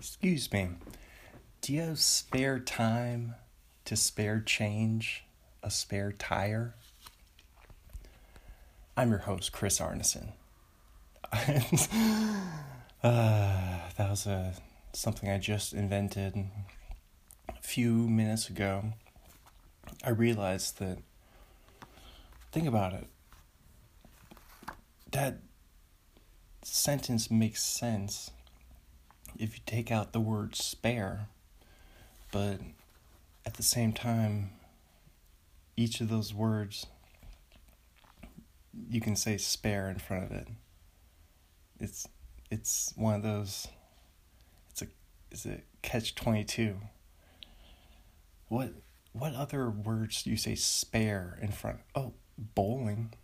Excuse me. Do you have spare time to spare change a spare tire? I'm your host, Chris Arneson. uh, that was a, something I just invented a few minutes ago. I realized that, think about it, that sentence makes sense if you take out the word spare, but at the same time, each of those words, you can say spare in front of it. It's it's one of those. It's a is it catch twenty two. What what other words do you say spare in front? Oh, bowling.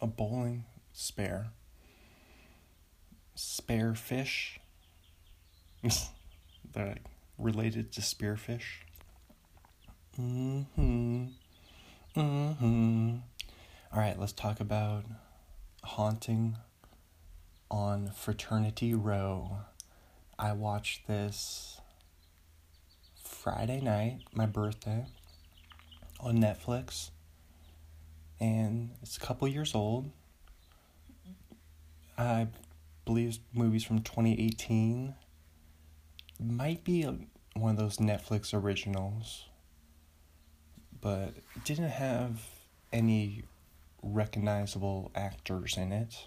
A bowling spare. Spare fish. They're like related to spearfish. Mm-hmm. Mm-hmm. All right, let's talk about haunting on Fraternity Row. I watched this Friday night, my birthday, on Netflix. And it's a couple years old. I believe movies from 2018 might be one of those Netflix originals, but didn't have any recognizable actors in it.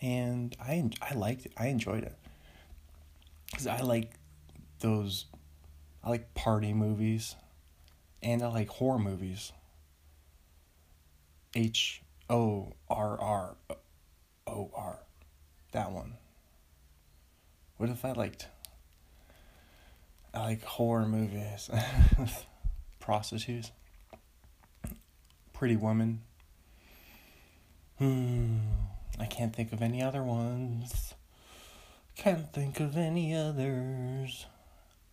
And I I liked it. I enjoyed it. Cuz I like those I like party movies and I like horror movies. H O R R O R. That one. What if I liked I like horror movies. Prostitutes. Pretty Woman. Hmm. I can't think of any other ones. Can't think of any others.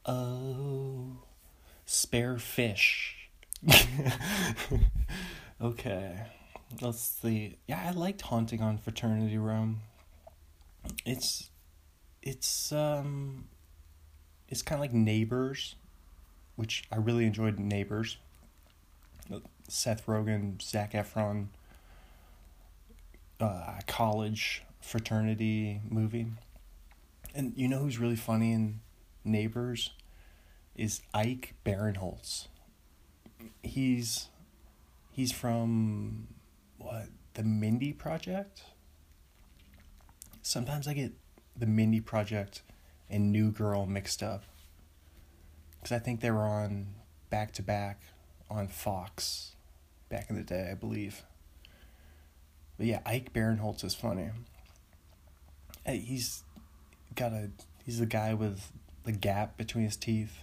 Oh. Spare fish. okay. Let's see. Yeah, I liked Haunting on Fraternity Row. It's it's um it's kind of like Neighbors, which I really enjoyed Neighbors. Seth Rogen, Zac Efron, uh, college fraternity movie. And you know who's really funny in Neighbors? Is Ike Barinholtz. He's he's from what the Mindy Project. Sometimes I get the Mindy Project and New Girl mixed up. Because I think they were on back to back on Fox back in the day, I believe. But yeah, Ike Barinholtz is funny. He's got a he's the guy with the gap between his teeth,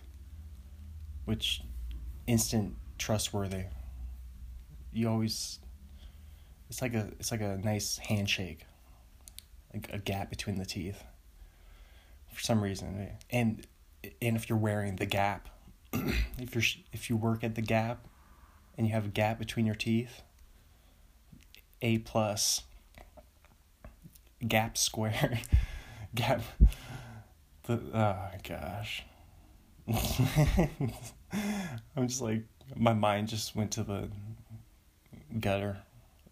which instant trustworthy. You always it's like a it's like a nice handshake. Like a gap between the teeth for some reason. And and if you're wearing the Gap, if you're if you work at the Gap, and you have a gap between your teeth, A plus. Gap square, Gap. The oh gosh. I'm just like my mind just went to the gutter,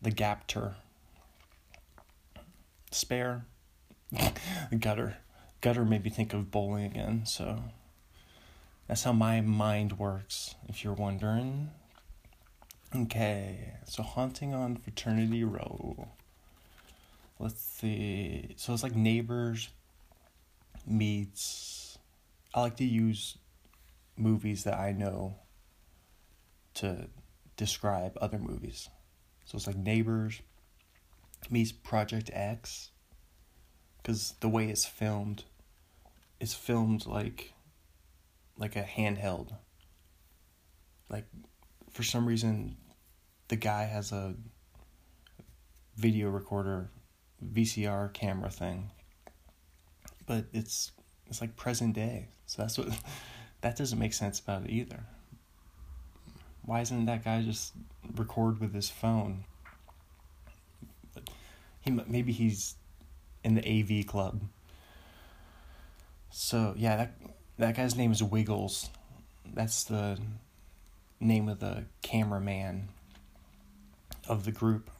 the gapter. Spare, gutter gutter made me think of bowling again, so that's how my mind works, if you're wondering. Okay, so haunting on Fraternity Row. Let's see. So it's like neighbors meets. I like to use movies that I know to describe other movies. So it's like neighbors meets Project X because the way it's filmed is filmed like like a handheld. Like for some reason the guy has a video recorder VCR camera thing. But it's it's like present day. So that's what that doesn't make sense about it either. Why isn't that guy just record with his phone? But he maybe he's in the AV club So yeah, that that guy's name is Wiggles. That's the name of the cameraman of the group.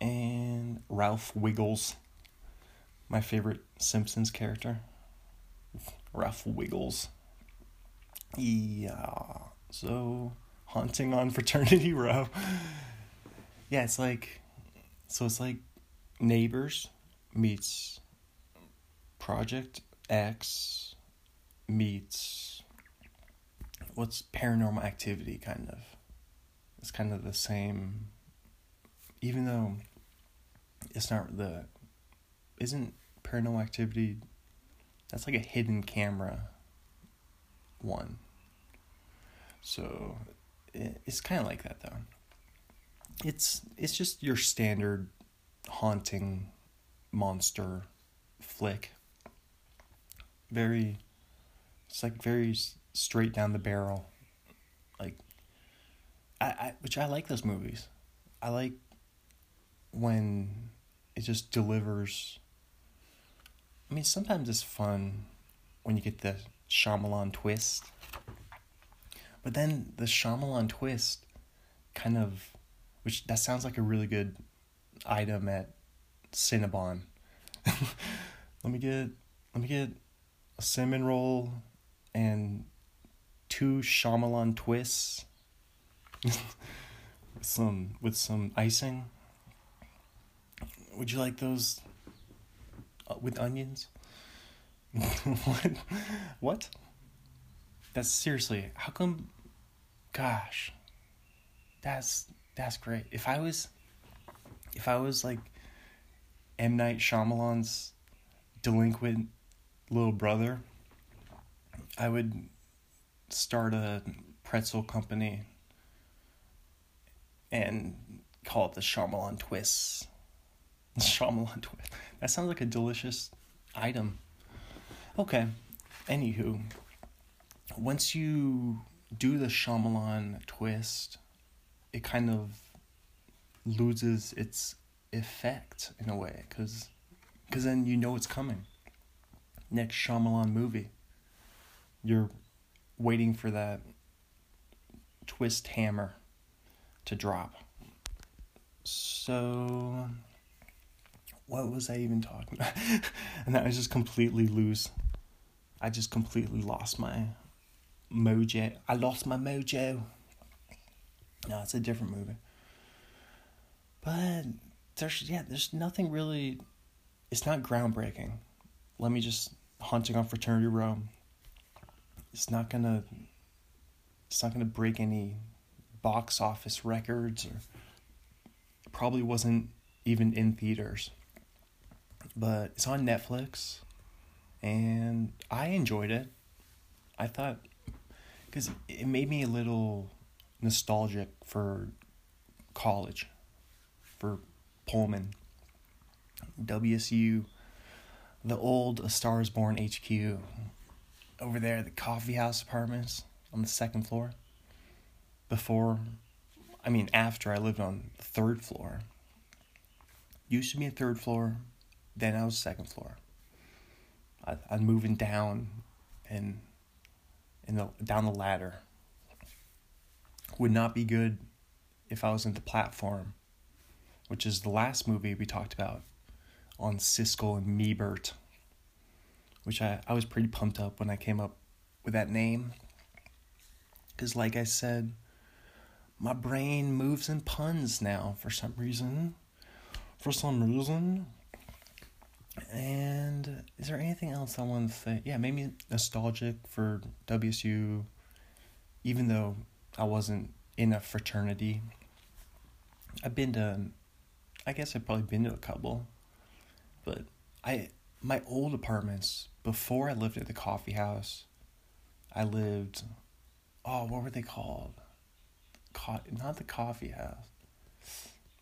And Ralph Wiggles, my favorite Simpsons character. Ralph Wiggles. Yeah. So, haunting on Fraternity Row. yeah, it's like, so it's like Neighbors meets Project X meets what's paranormal activity kind of. It's kind of the same even though it's not the isn't paranormal activity that's like a hidden camera one. So it's kind of like that though. It's it's just your standard haunting monster flick. Very it's like very straight down the barrel. Like I, I which I like those movies. I like when it just delivers I mean sometimes it's fun when you get the Shyamalan twist. But then the Shyamalan twist kind of which that sounds like a really good item at Cinnabon. let me get let me get cinnamon roll and two Shyamalan twists with some with some icing. Would you like those uh, with onions? what? What? That's seriously. How come? Gosh, that's that's great. If I was, if I was like M Night Shyamalan's delinquent little brother, I would start a pretzel company and call it the Shyamalan Twists. Shyamalan Twist. That sounds like a delicious item. Okay. Anywho, once you do the Shyamalan twist, it kind of loses its effect in a way, because cause then you know it's coming. Next Shyamalan movie. You're waiting for that twist hammer to drop. So, what was I even talking about? and that was just completely loose. I just completely lost my mojo. I lost my mojo. No, it's a different movie. But there's yeah, there's nothing really. It's not groundbreaking. Let me just haunting on fraternity row. It's not gonna. It's not gonna break any box office records or. Probably wasn't even in theaters. But it's on Netflix, and I enjoyed it. I thought because it made me a little nostalgic for college, for Pullman, WSU, the old A Star is Born HQ, over there, the coffee house apartments on the second floor. Before, I mean, after I lived on the third floor. Used to be a third floor, then I was second floor. I, I'm moving down and in the down the ladder would not be good if I was in the platform, which is the last movie we talked about on Siskel and Ebert, which I, I was pretty pumped up when I came up with that name. Because, like I said, my brain moves in puns now for some reason. For some reason. And is there anything else I want to say? Yeah, maybe nostalgic for WSU, even though I wasn't in a fraternity. I've been to, I guess I've probably been to a couple, but I my old apartments before I lived at the coffee house, I lived, oh, what were they called? Co- not the coffee house.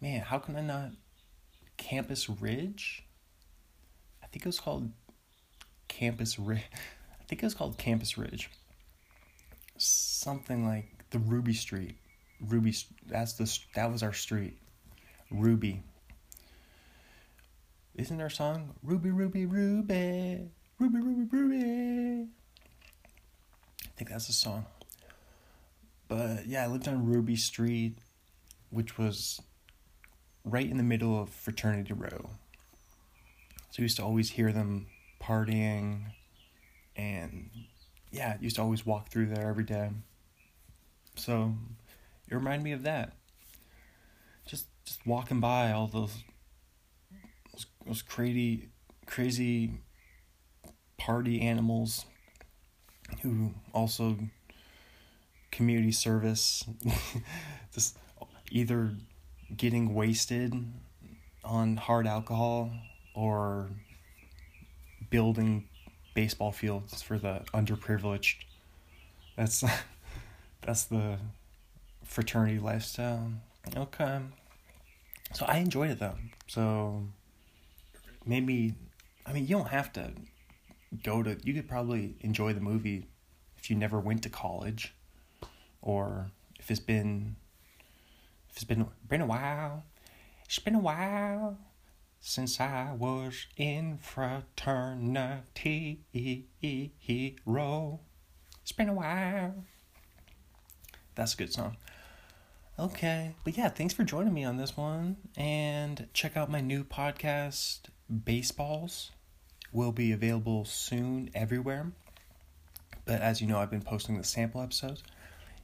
Man, how can I not? Campus Ridge. I think it was called Campus Ridge. I think it was called Campus Ridge. Something like the Ruby Street. Ruby. That's the that was our street. Ruby. Isn't our song Ruby Ruby Ruby Ruby, Ruby, Ruby. I think that's the song. But yeah, I lived on Ruby Street, which was right in the middle of Fraternity Row. So I used to always hear them partying and yeah, I used to always walk through there every day. So it reminded me of that. Just just walking by all those those, crazy crazy party animals who also community service just either getting wasted on hard alcohol or building baseball fields for the underprivileged. That's that's the fraternity lifestyle. Okay. So i enjoyed it though. So maybe i mean you don't have to go to you could probably enjoy the movie if you never went to college or if it's been if it's been been a while it's been a while since I was in fraternity row. It's been a while. That's a good song. Okay, but yeah, thanks for joining me on this one. And check out my new podcast, Baseballs. Will be available soon everywhere. But as you know, I've been posting the sample episodes.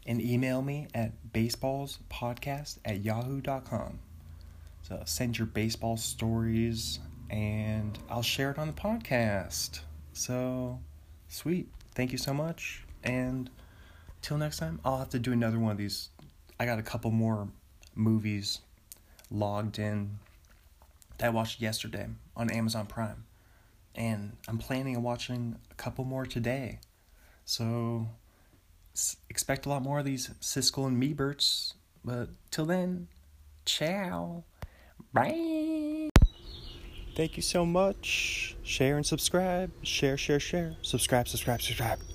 And email me at baseballspodcast at yahoo.com. So send your baseball stories and I'll share it on the podcast. So sweet. Thank you so much. And till next time, I'll have to do another one of these. I got a couple more movies logged in that I watched yesterday on Amazon Prime. And I'm planning on watching a couple more today. So expect a lot more of these Siskel and Meberts. But till then, ciao. Bye. Thank you so much. Share and subscribe. Share, share, share. Subscribe, subscribe, subscribe.